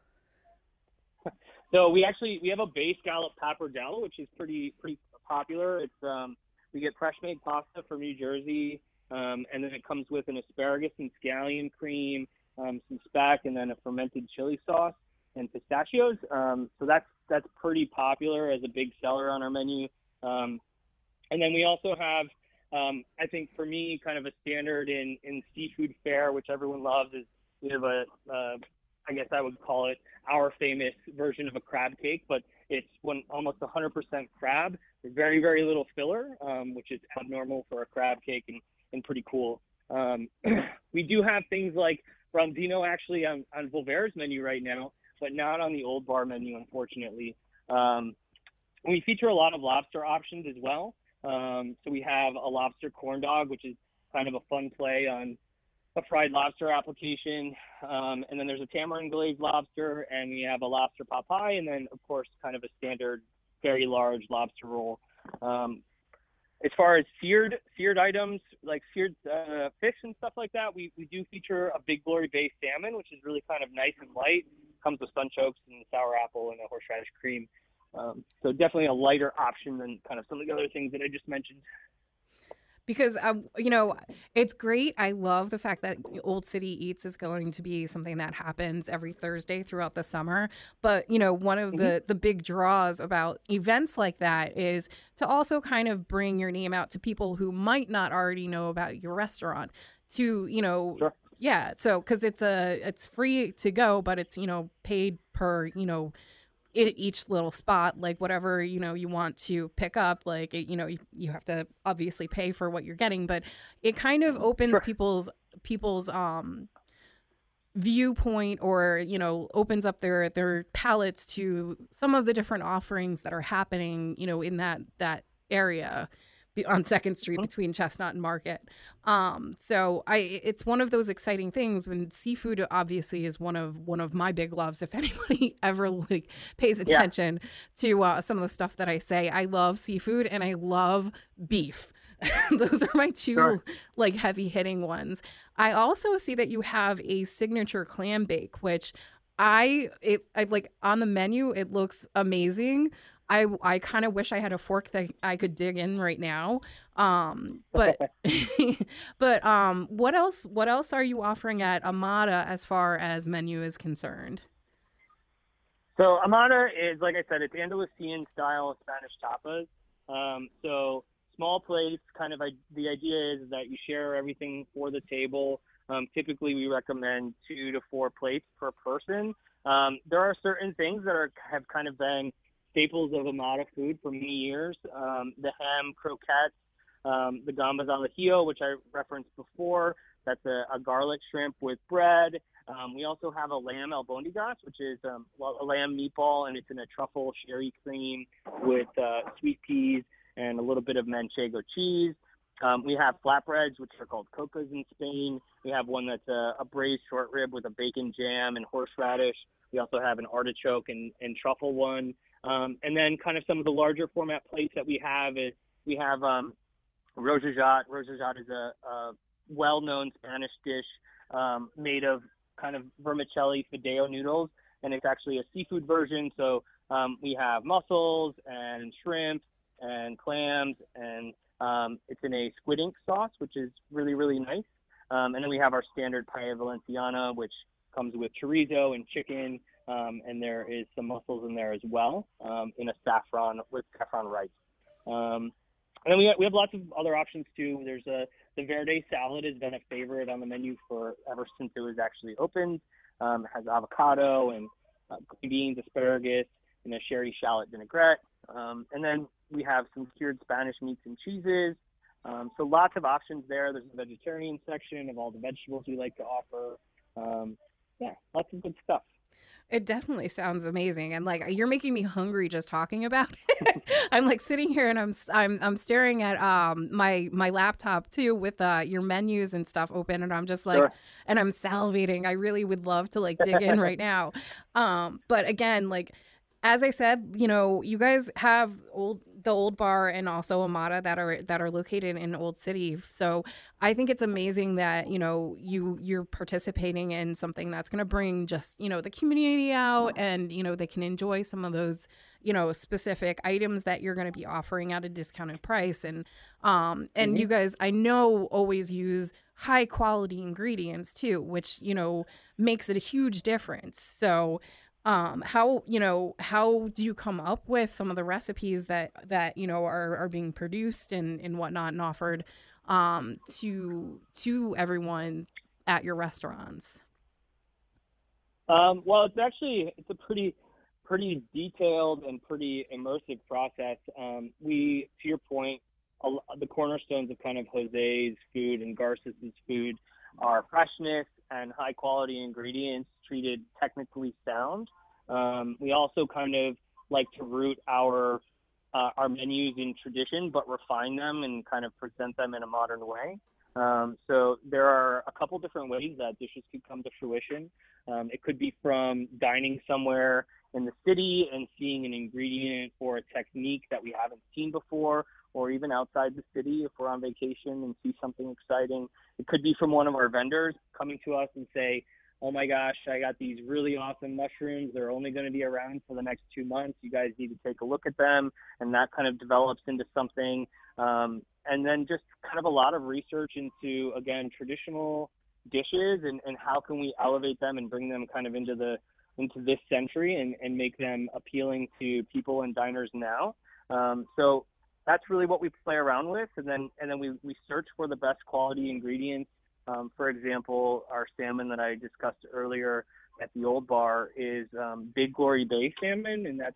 So we actually we have a bay scallop pappardelle, which is pretty pretty popular. It's um we get fresh made pasta from New Jersey, um, and then it comes with an asparagus and scallion cream, um, some speck, and then a fermented chili sauce and pistachios. Um, so that's that's pretty popular as a big seller on our menu. Um, and then we also have, um, I think for me, kind of a standard in in seafood fare, which everyone loves, is we have a uh, I guess I would call it our famous version of a crab cake, but it's one almost 100% crab. Very very little filler, um, which is abnormal for a crab cake and, and pretty cool. Um, (clears throat) we do have things like Branzino actually on, on Volvera's menu right now, but not on the old bar menu, unfortunately. Um, we feature a lot of lobster options as well. Um, so we have a lobster corn dog, which is kind of a fun play on a fried lobster application. Um, and then there's a tamarind glazed lobster, and we have a lobster pot pie, and then of course kind of a standard, very large lobster roll. Um, as far as seared seared items like seared uh, fish and stuff like that, we, we do feature a big glory bay salmon, which is really kind of nice and light. Comes with sunchokes and sour apple and a horseradish cream. Um, so definitely a lighter option than kind of some of the other things that I just mentioned. Because um, you know it's great i love the fact that old city eats is going to be something that happens every thursday throughout the summer but you know one of the the big draws about events like that is to also kind of bring your name out to people who might not already know about your restaurant to you know Sure. yeah so because it's a it's free to go but it's you know paid per you know i- each little spot like whatever you know you want to pick up like it, you know you, you have to obviously pay for what you're getting but it kind of opens Sure. people's people's um viewpoint or you know opens up their their palettes to some of the different offerings that are happening you know in that that area on second street between chestnut and market. Um so i it's one of those exciting things when seafood obviously is one of one of my big loves if (laughs) anybody ever like pays Yeah. attention to uh, some of the stuff that i say. I love seafood and i love beef. (laughs) Those are my two Sure. like heavy hitting ones. I also see that you have a signature clam bake which i it I like on the menu it looks amazing I I kind of wish I had a fork that I could dig in right now. Um, (laughs) but (laughs) but um, what else? What else are you offering at Amada as far as menu is concerned? So Amada is, like I said, it's Andalusian style Spanish tapas. Um, so small plates, kind of I, the idea is that you share everything for the table. Um, typically, we recommend two to four plates per person. Um, there are certain things that are have kind of been staples of Amada food for many years. Um, the ham croquettes, um, the gambas al ajillo, which I referenced before. That's a, a garlic shrimp with bread. Um, we also have a lamb albondigas, which is um, a lamb meatball, and it's in a truffle sherry cream with uh, sweet peas and a little bit of manchego cheese. Um, we have flatbreads, which are called cocas in Spain. We have one that's a, a braised short rib with a bacon jam and horseradish. We also have an artichoke and, and truffle one. Um, and then kind of some of the larger format plates that we have is we have um, rossejat. Is a, a well-known Spanish dish um, made of kind of vermicelli fideo noodles, and it's actually a seafood version. So um, we have mussels and shrimp and clams, and um, it's in a squid ink sauce, which is really really nice. Um, and then we have our standard paella valenciana, which comes with chorizo and chicken, um, and there is some mussels in there as well um, in a saffron with saffron rice. Um, and then we have, we have lots of other options too. There's a the verde salad has been a favorite on the menu for ever since it was actually opened. Um, it has avocado and uh, green beans, asparagus, and a sherry shallot vinaigrette. Um, and then we have some cured Spanish meats and cheeses. Um, so lots of options there. There's a vegetarian section of all the vegetables we like to offer. Um, yeah, lots of good stuff. It definitely sounds amazing, and like you're making me hungry just talking about (laughs) it. (laughs) I'm like sitting here and I'm I'm I'm staring at um my my laptop too with uh your menus and stuff open, and I'm just like, Sure. and I'm salivating. I really would love to like dig in right (laughs) now, um. But again, like as I said, you know, you guys have old the old bar and also Amada that are that are located in Old City. So I think it's amazing that you know you you're participating in something that's going to bring just you know the community out and you know they can enjoy some of those you know specific items that you're going to be offering at a discounted price and um and mm-hmm. you guys I know always use high quality ingredients too which you know makes it a huge difference. So um how you know how do you come up with some of the recipes that that you know are are being produced and and whatnot and offered um to to everyone at your restaurants? Um well it's actually it's a pretty pretty detailed and pretty immersive process. Um we to your point the cornerstones of kind of jose's food and garces's food are freshness and high quality ingredients treated technically sound. Um, we also kind of like to root our uh, our menus in tradition, but refine them and kind of present them in a modern way. Um, so there are a couple different ways that dishes could come to fruition. Um, it could be from dining somewhere in the city and seeing an ingredient or a technique that we haven't seen before, or even outside the city if we're on vacation and see something exciting. It could be from one of our vendors coming to us and say, oh my gosh, I got these really awesome mushrooms. They're only going to be around for the next two months. You guys need to take a look at them. And that kind of develops into something. Um, and then just kind of a lot of research into, again, traditional dishes and, and how can we elevate them and bring them kind of into the into this century and, and make them appealing to people and diners now. Um, so that's really what we play around with, and then and then we, we search for the best quality ingredients um, for example, our salmon that I discussed earlier at the old bar is um, Big Glory Bay salmon, and that's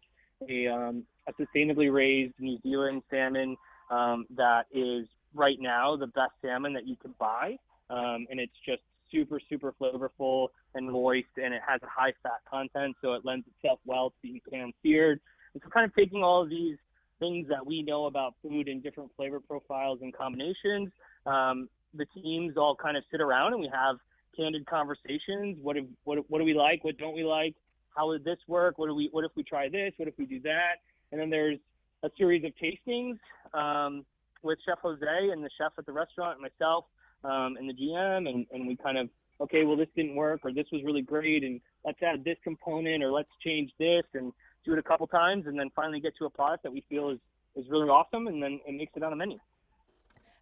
a, um, a sustainably raised New Zealand salmon um, that is right now the best salmon that you can buy, um, and it's just super super flavorful and moist, and it has a high fat content, so it lends itself well to being pan seared. And so, kind of taking all of these things that we know about food and different flavor profiles and combinations, um, the teams all kind of sit around and we have candid conversations. What if, what what do we like? What don't we like? How would this work? What do we what if we try this? What if we do that? And then there's a series of tastings um, with Chef Jose and the chef at the restaurant, and myself um, and the GM, and, and we kind of okay, well this didn't work, or this was really great, and let's add this component, or let's change this, and do it a couple times, and then finally get to a product that we feel is is really awesome, and then it makes it on a menu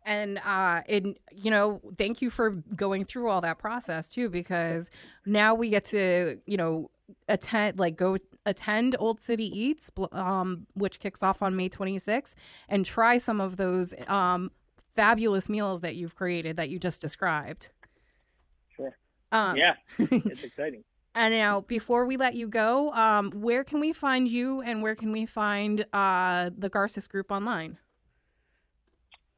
and uh and you know thank you for going through all that process too because now we get to you know attend like go attend old city eats um which kicks off on may 26th and try some of those um fabulous meals that you've created that you just described. Sure. Um yeah. (laughs) It's exciting. And now before we let you go um where can we find you and where can we find uh the garces group online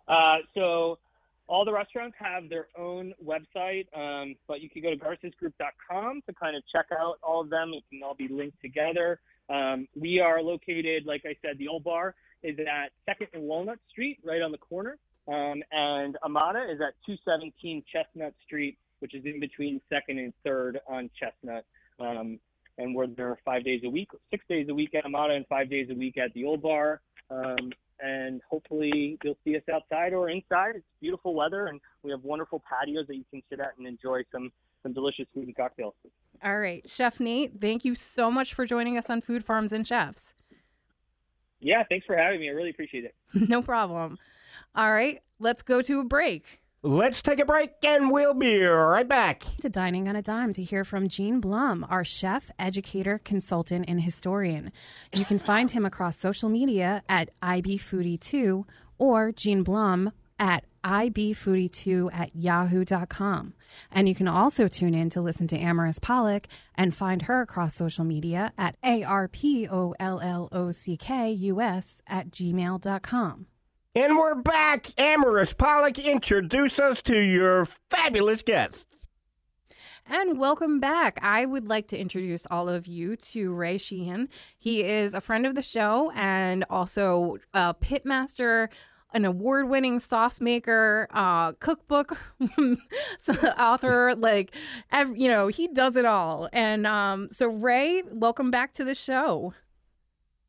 uh, so all the restaurants have their own website, um, but you can go to garcesgroup.com to kind of check out all of them. It can all be linked together. Um, we are located, like I said, the old bar is at Second and Walnut Street, right on the corner, um, and Amada is at 217 Chestnut Street, which is in between Second and Third on Chestnut. Um, and we're there five days a week, six days a week at Amada, and five days a week at the old bar. And hopefully you'll see us outside or inside. It's beautiful weather, and we have wonderful patios that you can sit at and enjoy some some delicious food and cocktails. All right, Chef Nate, thank you so much for joining us on Food Farms and Chefs. Yeah, thanks for having me. I really appreciate it. (laughs) no problem. All right, let's go to a break. Let's take a break and we'll be right back. To Dining on a Dime to hear from Gene Blum, our chef, educator, consultant, and historian. You can find him across social media at IBFoodie2 or Gene Blum at ibfoodie2 at yahoo.com. And you can also tune in to listen to Amaris Pollock and find her across social media at A-R-P-O-L-L-O-C-K-U-S at gmail.com. And we're back. Amaris Pollock, introduce us to your fabulous guests. And welcome back. I would like to introduce all of you to Ray Sheehan. He is a friend of the show and also a pitmaster, an award-winning sauce maker, uh, cookbook (laughs) author. Like, every, you know, he does it all. And um, so, Ray, welcome back to the show.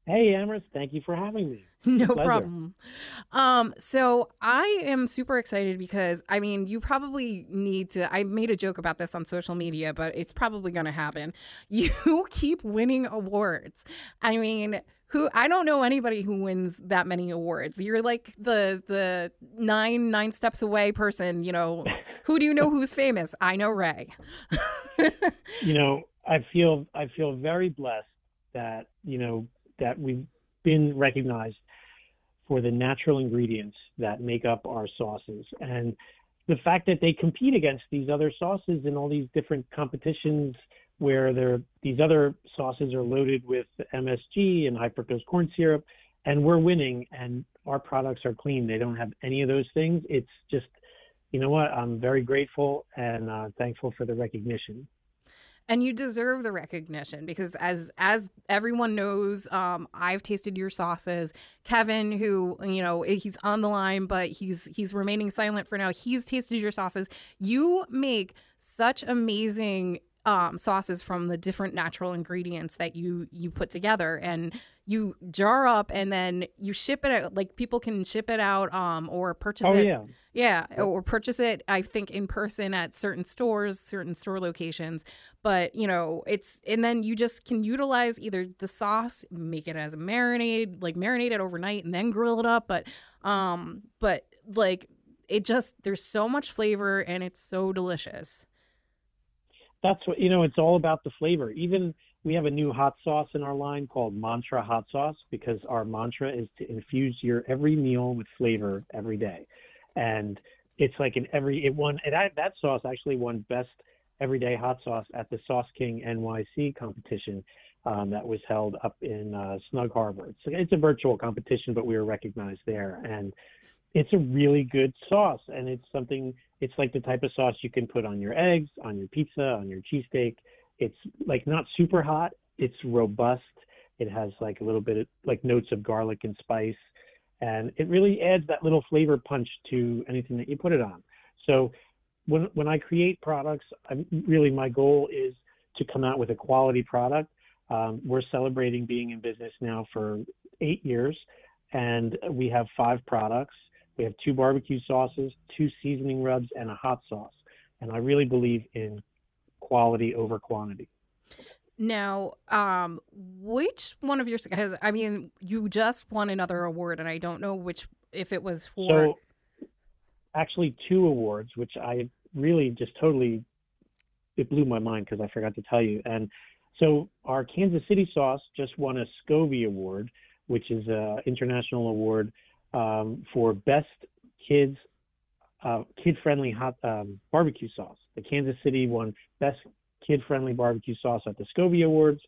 Hey, Amaris, thank you for having me. (laughs) No Pleasure. problem. Um, so I am super excited because I mean, you probably need to. I made a joke about this on social media, but it's probably going to happen. (laughs) You keep winning awards. I mean, who I don't know anybody who wins that many awards. You're like the the nine nine steps away person. You know, (laughs) who do you know who's famous? I know Ray. you know, I feel I feel very blessed that you know that we've been recognized for the natural ingredients that make up our sauces. And the fact that they compete against these other sauces in all these different competitions where these other sauces are loaded with MSG and high fructose corn syrup and we're winning and our products are clean. They don't have any of those things. It's just you know what? I'm very grateful and uh, thankful for the recognition and you deserve the recognition because as as everyone knows um, i've tasted your sauces. Kevin who you know he's on the line but he's he's remaining silent for now. He's tasted your sauces. You make such amazing um, sauces from the different natural ingredients that you you put together. And you jar up and then you ship it out like people can ship it out um or purchase oh it. yeah. Yeah or purchase it i think in person at certain stores certain store locations. But you know it's and then you just can utilize either the sauce make it as a marinade like marinate it overnight and then grill it up. But um but like it just there's so much flavor and it's so delicious. That's what you know it's all about the flavor. Even we have a new hot sauce in our line called mantra hot sauce because our mantra is to infuse your every meal with flavor every day. And it's like in every it won it, that sauce actually won best everyday hot sauce at the sauce king nyc competition um, that was held up in uh, snug harbor. It's, it's a virtual competition but we were recognized there. And it's a really good sauce and it's something it's like the type of sauce you can put on your eggs on your pizza on your cheesesteak it's like not super hot it's robust it has like a little bit of like notes of garlic and spice and it really adds that little flavor punch to anything that you put it on. So when when i create products I'm, really my goal is to come out with a quality product. Um, we're celebrating being in business now for eight years and we have five products. We have two barbecue sauces, two seasoning rubs, and a hot sauce. And I really believe in quality over quantity. Now, um, which one of your? I mean, you just won another award, and I don't know which if it was for. So, actually, two awards, which I really just totally it blew my mind because I forgot to tell you. And so, our Kansas City sauce just won a Scovie Award, which is an international award um, for best kids uh, kid-friendly hot um, barbecue sauce. The Kansas City won best kid-friendly barbecue sauce at the Scovie Awards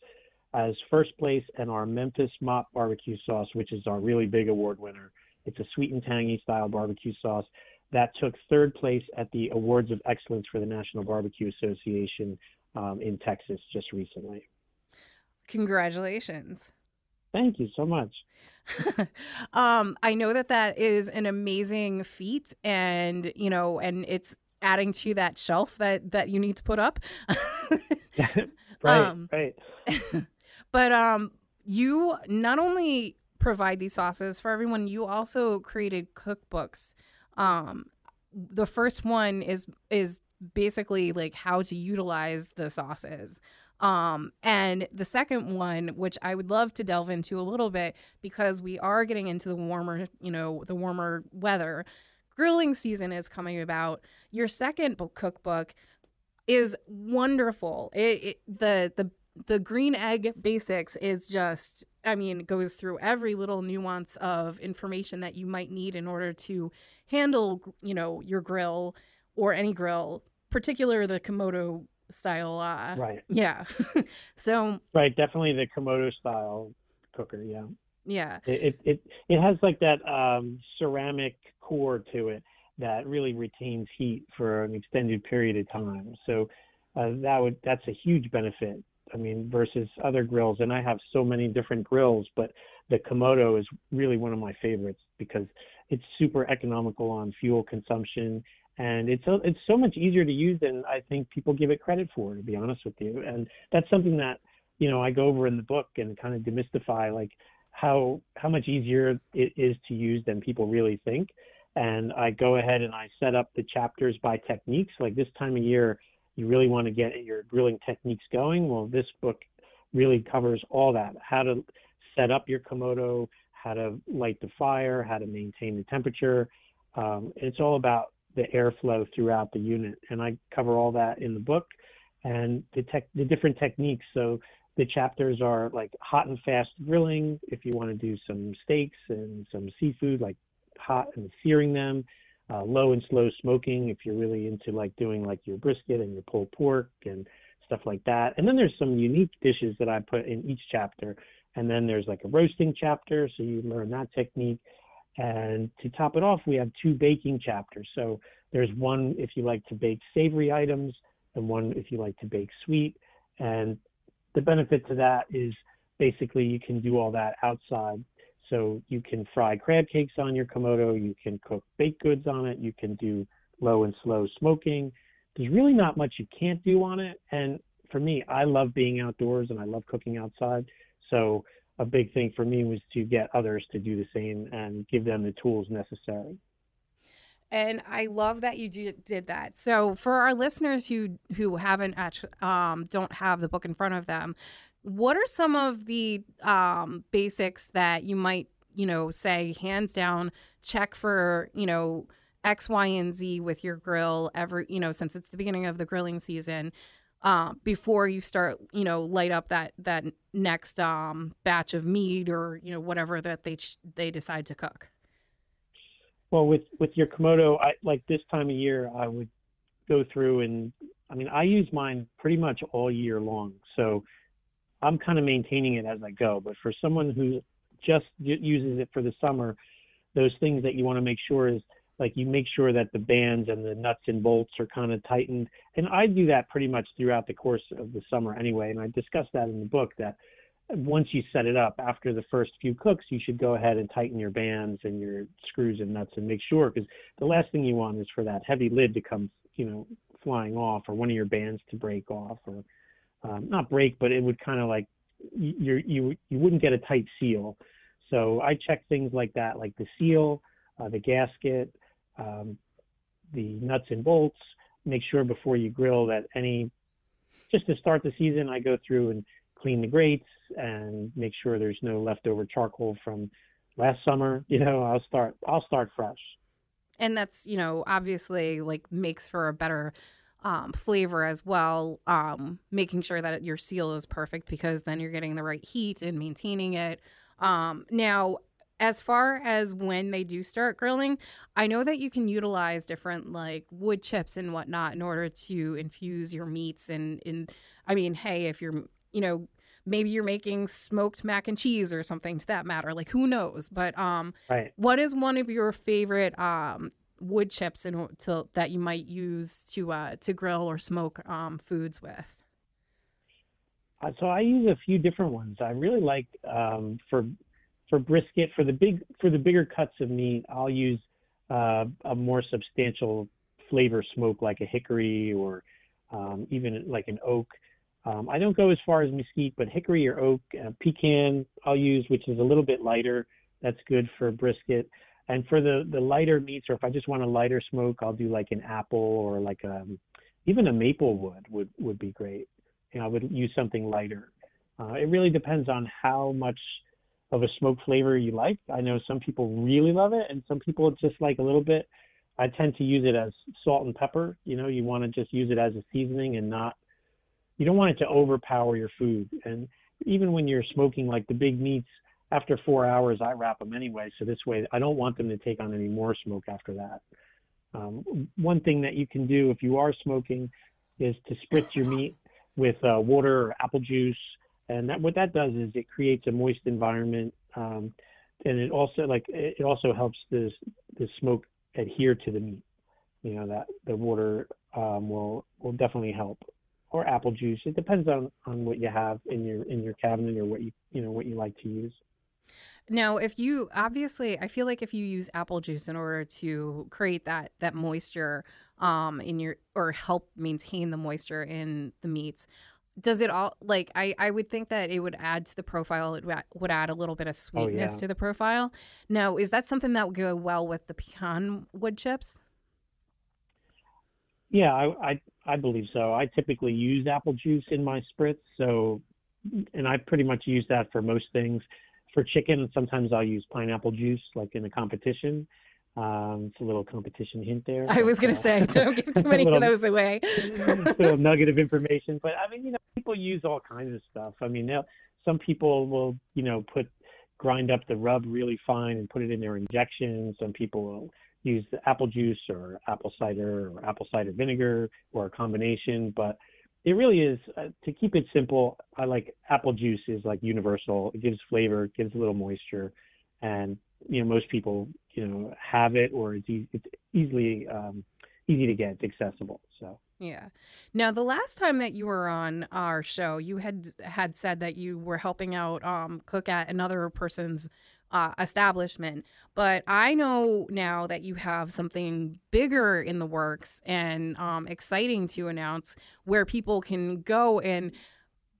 as first place, and our Memphis Mop barbecue sauce, which is our really big award winner. It's a sweet and tangy style barbecue sauce that took third place at the Awards of Excellence for the National Barbecue Association um, in Texas just recently. Congratulations. Thank you so much. (laughs) um, I know that that is an amazing feat, and you know, and it's adding to that shelf that that you need to put up. (laughs) (laughs) right, um, right. (laughs) but um, you not only provide these sauces for everyone, you also created cookbooks. Um, the first one is is basically like how to utilize the sauces. Um, and the second one, which I would love to delve into a little bit because we are getting into the warmer, you know, the warmer weather. Grilling season is coming about. Your second book cookbook is wonderful. It, it the the the green egg basics is just I mean, goes through every little nuance of information that you might need in order to handle, you know, your grill or any grill, particular the Komodo style. Uh, right. Yeah. (laughs) so. Right. Definitely the Komodo style cooker. Yeah. Yeah. It, it, it, has like that um, ceramic core to it that really retains heat for an extended period of time. So uh, that would, that's a huge benefit. I mean, versus other grills. And I have so many different grills, but the Komodo is really one of my favorites because it's super economical on fuel consumption and it's it's so much easier to use than I think people give it credit for. To be honest with you, and that's something that you know I go over in the book and kind of demystify. Like how how much easier it is to use than people really think. And I go ahead and I set up the chapters by techniques. Like this time of year, you really want to get your grilling techniques going. Well, this book really covers all that: how to set up your Komodo, how to light the fire, how to maintain the temperature. Um, it's all about the airflow throughout the unit, and I cover all that in the book and the tech, the different techniques. So the chapters are like hot and fast grilling if you want to do some steaks and some seafood, like hot and searing them. Uh, low and slow smoking if you're really into like doing like your brisket and your pulled pork and stuff like that. And then there's some unique dishes that I put in each chapter. And then there's like a roasting chapter, so you learn that technique. And to top it off, we have two baking chapters. So there's one if you like to bake savory items, and one if you like to bake sweet. And the benefit to that is basically you can do all that outside. So you can fry crab cakes on your Komodo, you can cook baked goods on it, you can do low and slow smoking. There's really not much you can't do on it. And for me, I love being outdoors and I love cooking outside. So a big thing for me was to get others to do the same and give them the tools necessary and I love that you did that. So for our listeners who who haven't actually um, don't have the book in front of them, what are some of the um, basics that you might you know say hands down check for you know X, Y, and Z with your grill every you know since it's the beginning of the grilling season. Uh, before you start, you know, light up that that next um, batch of meat or you know whatever that they they decide to cook. Well, with with your Komodo, I like this time of year, I would go through and I mean, I use mine pretty much all year long. So I'm kind of maintaining it as I go. But for someone who just uses it for the summer, those things that you want to make sure is like you make sure that the bands and the nuts and bolts are kind of tightened. And I do that pretty much throughout the course of the summer anyway. And I discuss that in the book that once you set it up after the first few cooks you should go ahead and tighten your bands and your screws and nuts and make sure because the last thing you want is for that heavy lid to come you know flying off or one of your bands to break off or um, not break but it would kind of like you you you wouldn't get a tight seal. So i check things like that like the seal uh, the gasket um, the nuts and bolts. Make sure before you grill that any just to start the season i go through and clean the grates and make sure there's no leftover charcoal from last summer. (laughs) You know, I'll start I'll start fresh. And that's, you know, obviously like makes for a better um, flavor as well. Um, making sure that your seal is perfect because then you're getting the right heat and maintaining it. Um, now, as far as when they do start grilling, I know that you can utilize different like wood chips and whatnot in order to infuse your meats. And in, I mean, hey, if you're you know, maybe you're making smoked mac and cheese or something to that matter. Like who knows? But um, right. what is one of your favorite um wood chips in, to, that you might use to uh to grill or smoke um foods with? Uh, so I use a few different ones. I really like um for for brisket for the big for the bigger cuts of meat. I'll use uh, a more substantial flavor smoke like a hickory or um, even like an oak. Um, I don't go as far as mesquite, but hickory or oak, uh, pecan I'll use, which is a little bit lighter. That's good for brisket. And for the the lighter meats, or if I just want a lighter smoke, I'll do like an apple or like a um, even a maple wood would would be great. You know, I would use something lighter. Uh, it really depends on how much of a smoke flavor you like. I know some people really love it, and some people just like a little bit. I tend to use it as salt and pepper. You know, you want to just use it as a seasoning and not you don't want it to overpower your food. And even when you're smoking like the big meats, after four hours, I wrap them anyway. So this way, I don't want them to take on any more smoke after that. Um, one thing that you can do if you are smoking is to spritz your meat with uh, water or apple juice. And that, what that does is it creates a moist environment. Um, and it also like it also helps the the smoke adhere to the meat. You know that the water um, will will definitely help or apple juice. It depends on on what you have in your in your cabinet or what you you know what you like to use. Now, if you obviously, I feel like if you use apple juice in order to create that that moisture um, in your or help maintain the moisture in the meats, does it all like I, I would think that it would add to the profile it would add a little bit of sweetness yeah. to the profile now is that something that would go well with the pecan wood chips Yeah, I, I I believe so. I typically use apple juice in my spritz, so and I pretty much use that for most things. For chicken, sometimes I'll use pineapple juice, like in a competition. Um, it's a little competition hint there. i was gonna uh, say (laughs) don't give (laughs) too many of those away (laughs) little nugget of information. But I mean, you know, people use all kinds of stuff. I mean, some people will, you know, put grind up the rub really fine and put it in their injections. Some people will use apple juice or apple cider or apple cider vinegar or a combination. But it really is uh, to keep it simple. I like apple juice is like universal. It gives flavor, it gives a little moisture, and you know most people you know have it or it's, e- it's easily um, easy to get. It's accessible. So. Yeah. Now, the last time that you were on our show, you had had said that you were helping out um, cook at another person's uh, establishment, but I know now that you have something bigger in the works and um, exciting to announce, where people can go and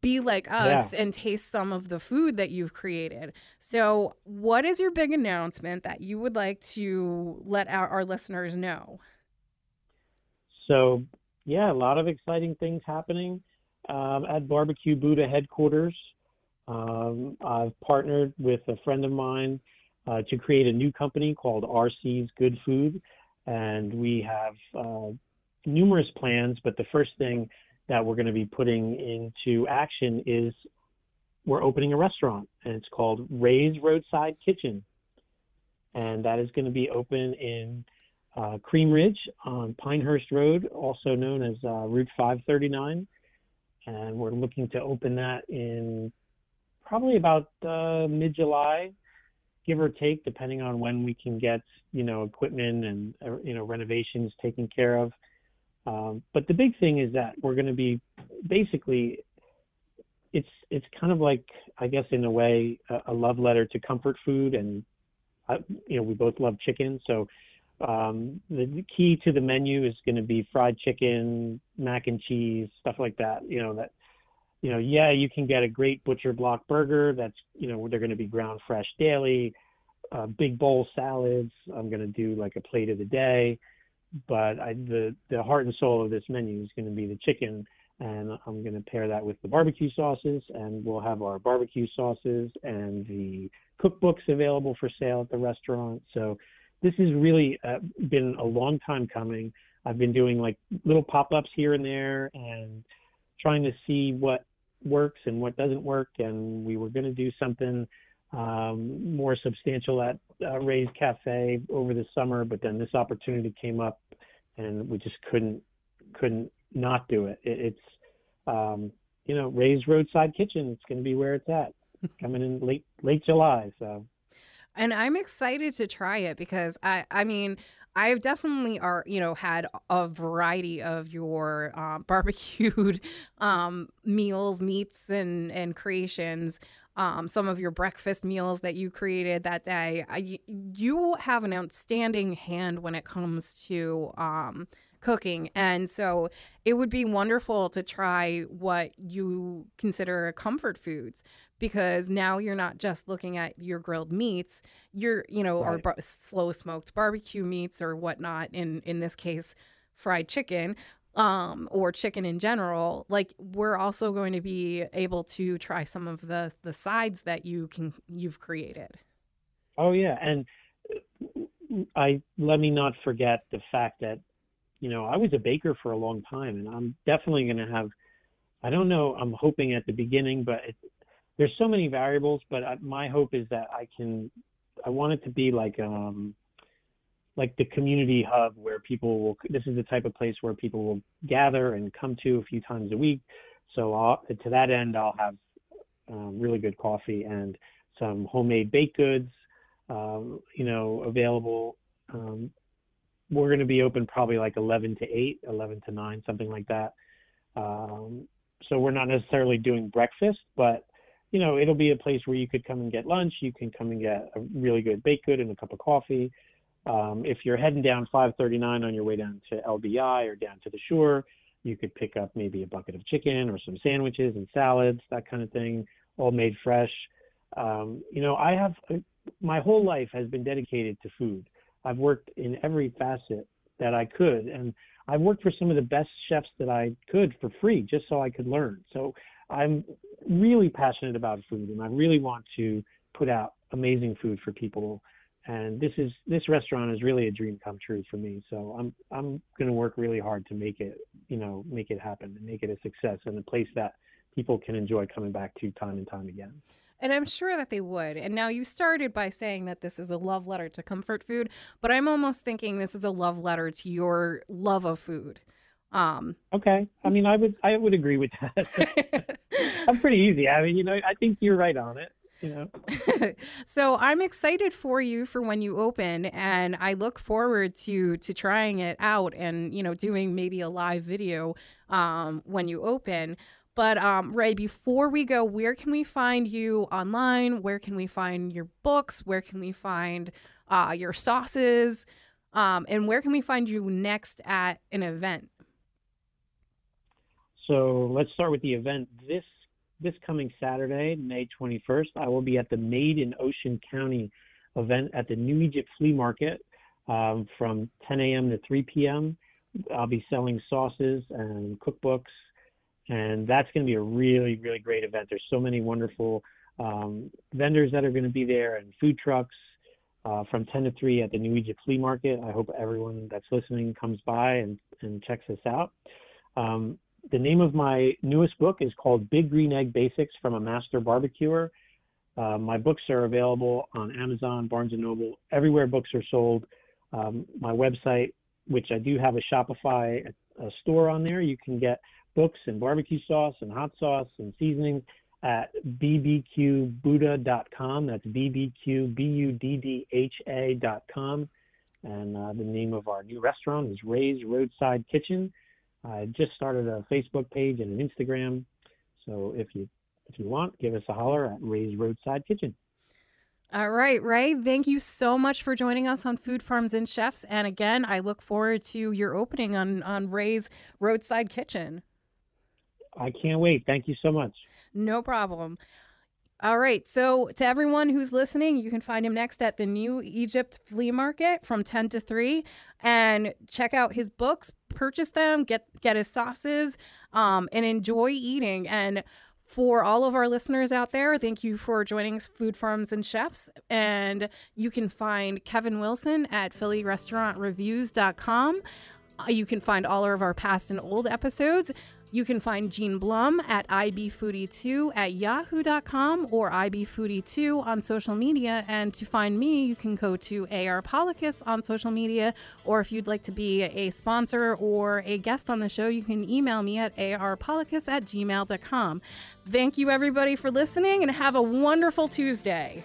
be like us and taste some of the food that you've created. So, what is your big announcement that you would like to let our, our listeners know? So yeah, a lot of exciting things happening um, at Barbecue Buddha headquarters. Um, I've partnered with a friend of mine uh, to create a new company called RC's Good Food, and we have uh, numerous plans. But the first thing that we're going to be putting into action is we're opening a restaurant, and it's called Ray's Roadside Kitchen, and that is going to be open in uh, Cream Ridge on Pinehurst Road, also known as uh, Route 539. And we're looking to open that in probably about uh, mid July, give or take, depending on when we can get, you know, equipment and, uh, you know, renovations taken care of. Um, but the big thing is that we're going to be basically, it's it's kind of like I guess in a way a, a love letter to comfort food, and uh, you know we both love chicken, so um, the, the key to the menu is going to be fried chicken, mac and cheese, stuff like that. You know that, you know, yeah, you can get a great butcher block burger. That's you know they're going to be ground fresh daily. Uh, big bowl salads. I'm going to do like a plate of the day, but I, the the heart and soul of this menu is going to be the chicken, and I'm going to pair that with the barbecue sauces, and we'll have our barbecue sauces and the cookbooks available for sale at the restaurant. So this has really uh, been a long time coming. I've been doing like little pop-ups here and there and trying to see what works and what doesn't work. And we were going to do something um, more substantial at uh, Ray's Cafe over the summer, but then this opportunity came up, and we just couldn't couldn't not do it. it it's um, you know Ray's Roadside Kitchen. It's going to be where it's at, (laughs) coming in late late July. So and I'm excited to try it because I I mean I've definitely are you know had a variety of your uh, (laughs) barbecued um, meals, meats, and and creations. Um, some of your breakfast meals that you created that day. I, you have an outstanding hand when it comes to um, cooking, and so it would be wonderful to try what you consider comfort foods because now you're not just looking at your grilled meats. You're you know or Right. bar- slow smoked barbecue meats or whatnot in in this case fried chicken um or chicken in general. Like we're also going to be able to try some of the the sides that you can you've created. Oh yeah, and uh, I let me not forget the fact that you know I was a baker for a long time, and I'm definitely going to have. I don't know. I'm hoping at the beginning, but it, there's so many variables. But I, my hope is that I can. I want it to be like um like the community hub where people will. This is the type of place where people will gather and come to a few times a week. So I'll, to that end, I'll have um, really good coffee and some homemade baked goods um, you know, available. Um, we're going to be open probably like 11 to 8, 11 to 9, something like that. Um, so we're not necessarily doing breakfast, but you know, it'll be a place where you could come and get lunch. You can come and get a really good baked good and a cup of coffee. Um, if you're heading down 539 on your way down to LBI or down to the shore, You could pick up maybe a bucket of chicken or some sandwiches and salads, that kind of thing, all made fresh. Um, you know, I have my whole life has been dedicated to food. I've worked in every facet that I could, and I've worked for some of the best chefs that I could for free, just so I could learn. So I'm really passionate about food, and I really want to put out amazing food for people. And this is this restaurant is really a dream come true for me. So I'm I'm going to work really hard to make it, you know, make it happen and make it a success and a place that people can enjoy coming back to time and time again. And I'm sure that they would. And now you started by saying that this is a love letter to comfort food, but I'm almost thinking this is a love letter to your love of food. Um, okay. I mean, I would I would agree with that. (laughs) I'm pretty easy. I mean, you know, I think you're right on it. You know. (laughs) so I'm excited for you for when you open, and I look forward to to trying it out and you know doing maybe a live video um, when you open. But um, Ray, before we go, where can we find you online? Where can we find your books? Where can we find uh, your sauces? Um, and where can we find you next at an event? So let's start with the event this this coming Saturday, May 21st. I will be at the Made in Ocean County event at the New Egypt Flea Market um, from 10 a.m. to 3 p.m. I'll be selling sauces and cookbooks and that's going to be a really really great event. There's so many wonderful um, vendors that are going to be there and food trucks uh, from 10 to 3 at the New Egypt Flea Market. I hope everyone that's listening comes by and, and checks us out. Um, the name of my newest book is called Big Green Egg Basics from a Master Barbecuer. Uh, my books are available on Amazon, Barnes and Noble, everywhere books are sold. Um, my website, which I do have a Shopify a store on there, you can get books and barbecue sauce and hot sauce and seasoning at bbqbuddha.com. That's bbqbuddha.com. And uh, the name of our new restaurant is Ray's Roadside Kitchen. I just started a Facebook page and an Instagram. So if you if you want, give us a holler at Ray's Roadside Kitchen. All right, Ray, thank you so much for joining us on Food Farms and Chefs. And again, I look forward to your opening on, on Ray's Roadside Kitchen. I can't wait. Thank you so much. No problem. All right. So, to everyone who's listening, you can find him next at the New Egypt Flea Market from 10 to 3 and check out his books, purchase them, get get his sauces, um, and enjoy eating. And for all of our listeners out there, thank you for joining Food Farms and Chefs. And you can find Kevin Wilson at PhillyRestaurantReviews.com. Uh, you can find all of our past and old episodes. You can find Gene Blum at ibfoodie2 at yahoo.com or ibfoodie2 on social media. And to find me, you can go to ARPollockUS on social media. Or if you'd like to be a sponsor or a guest on the show, you can email me at arpollockus at gmail.com. Thank you, everybody, for listening and have a wonderful Tuesday.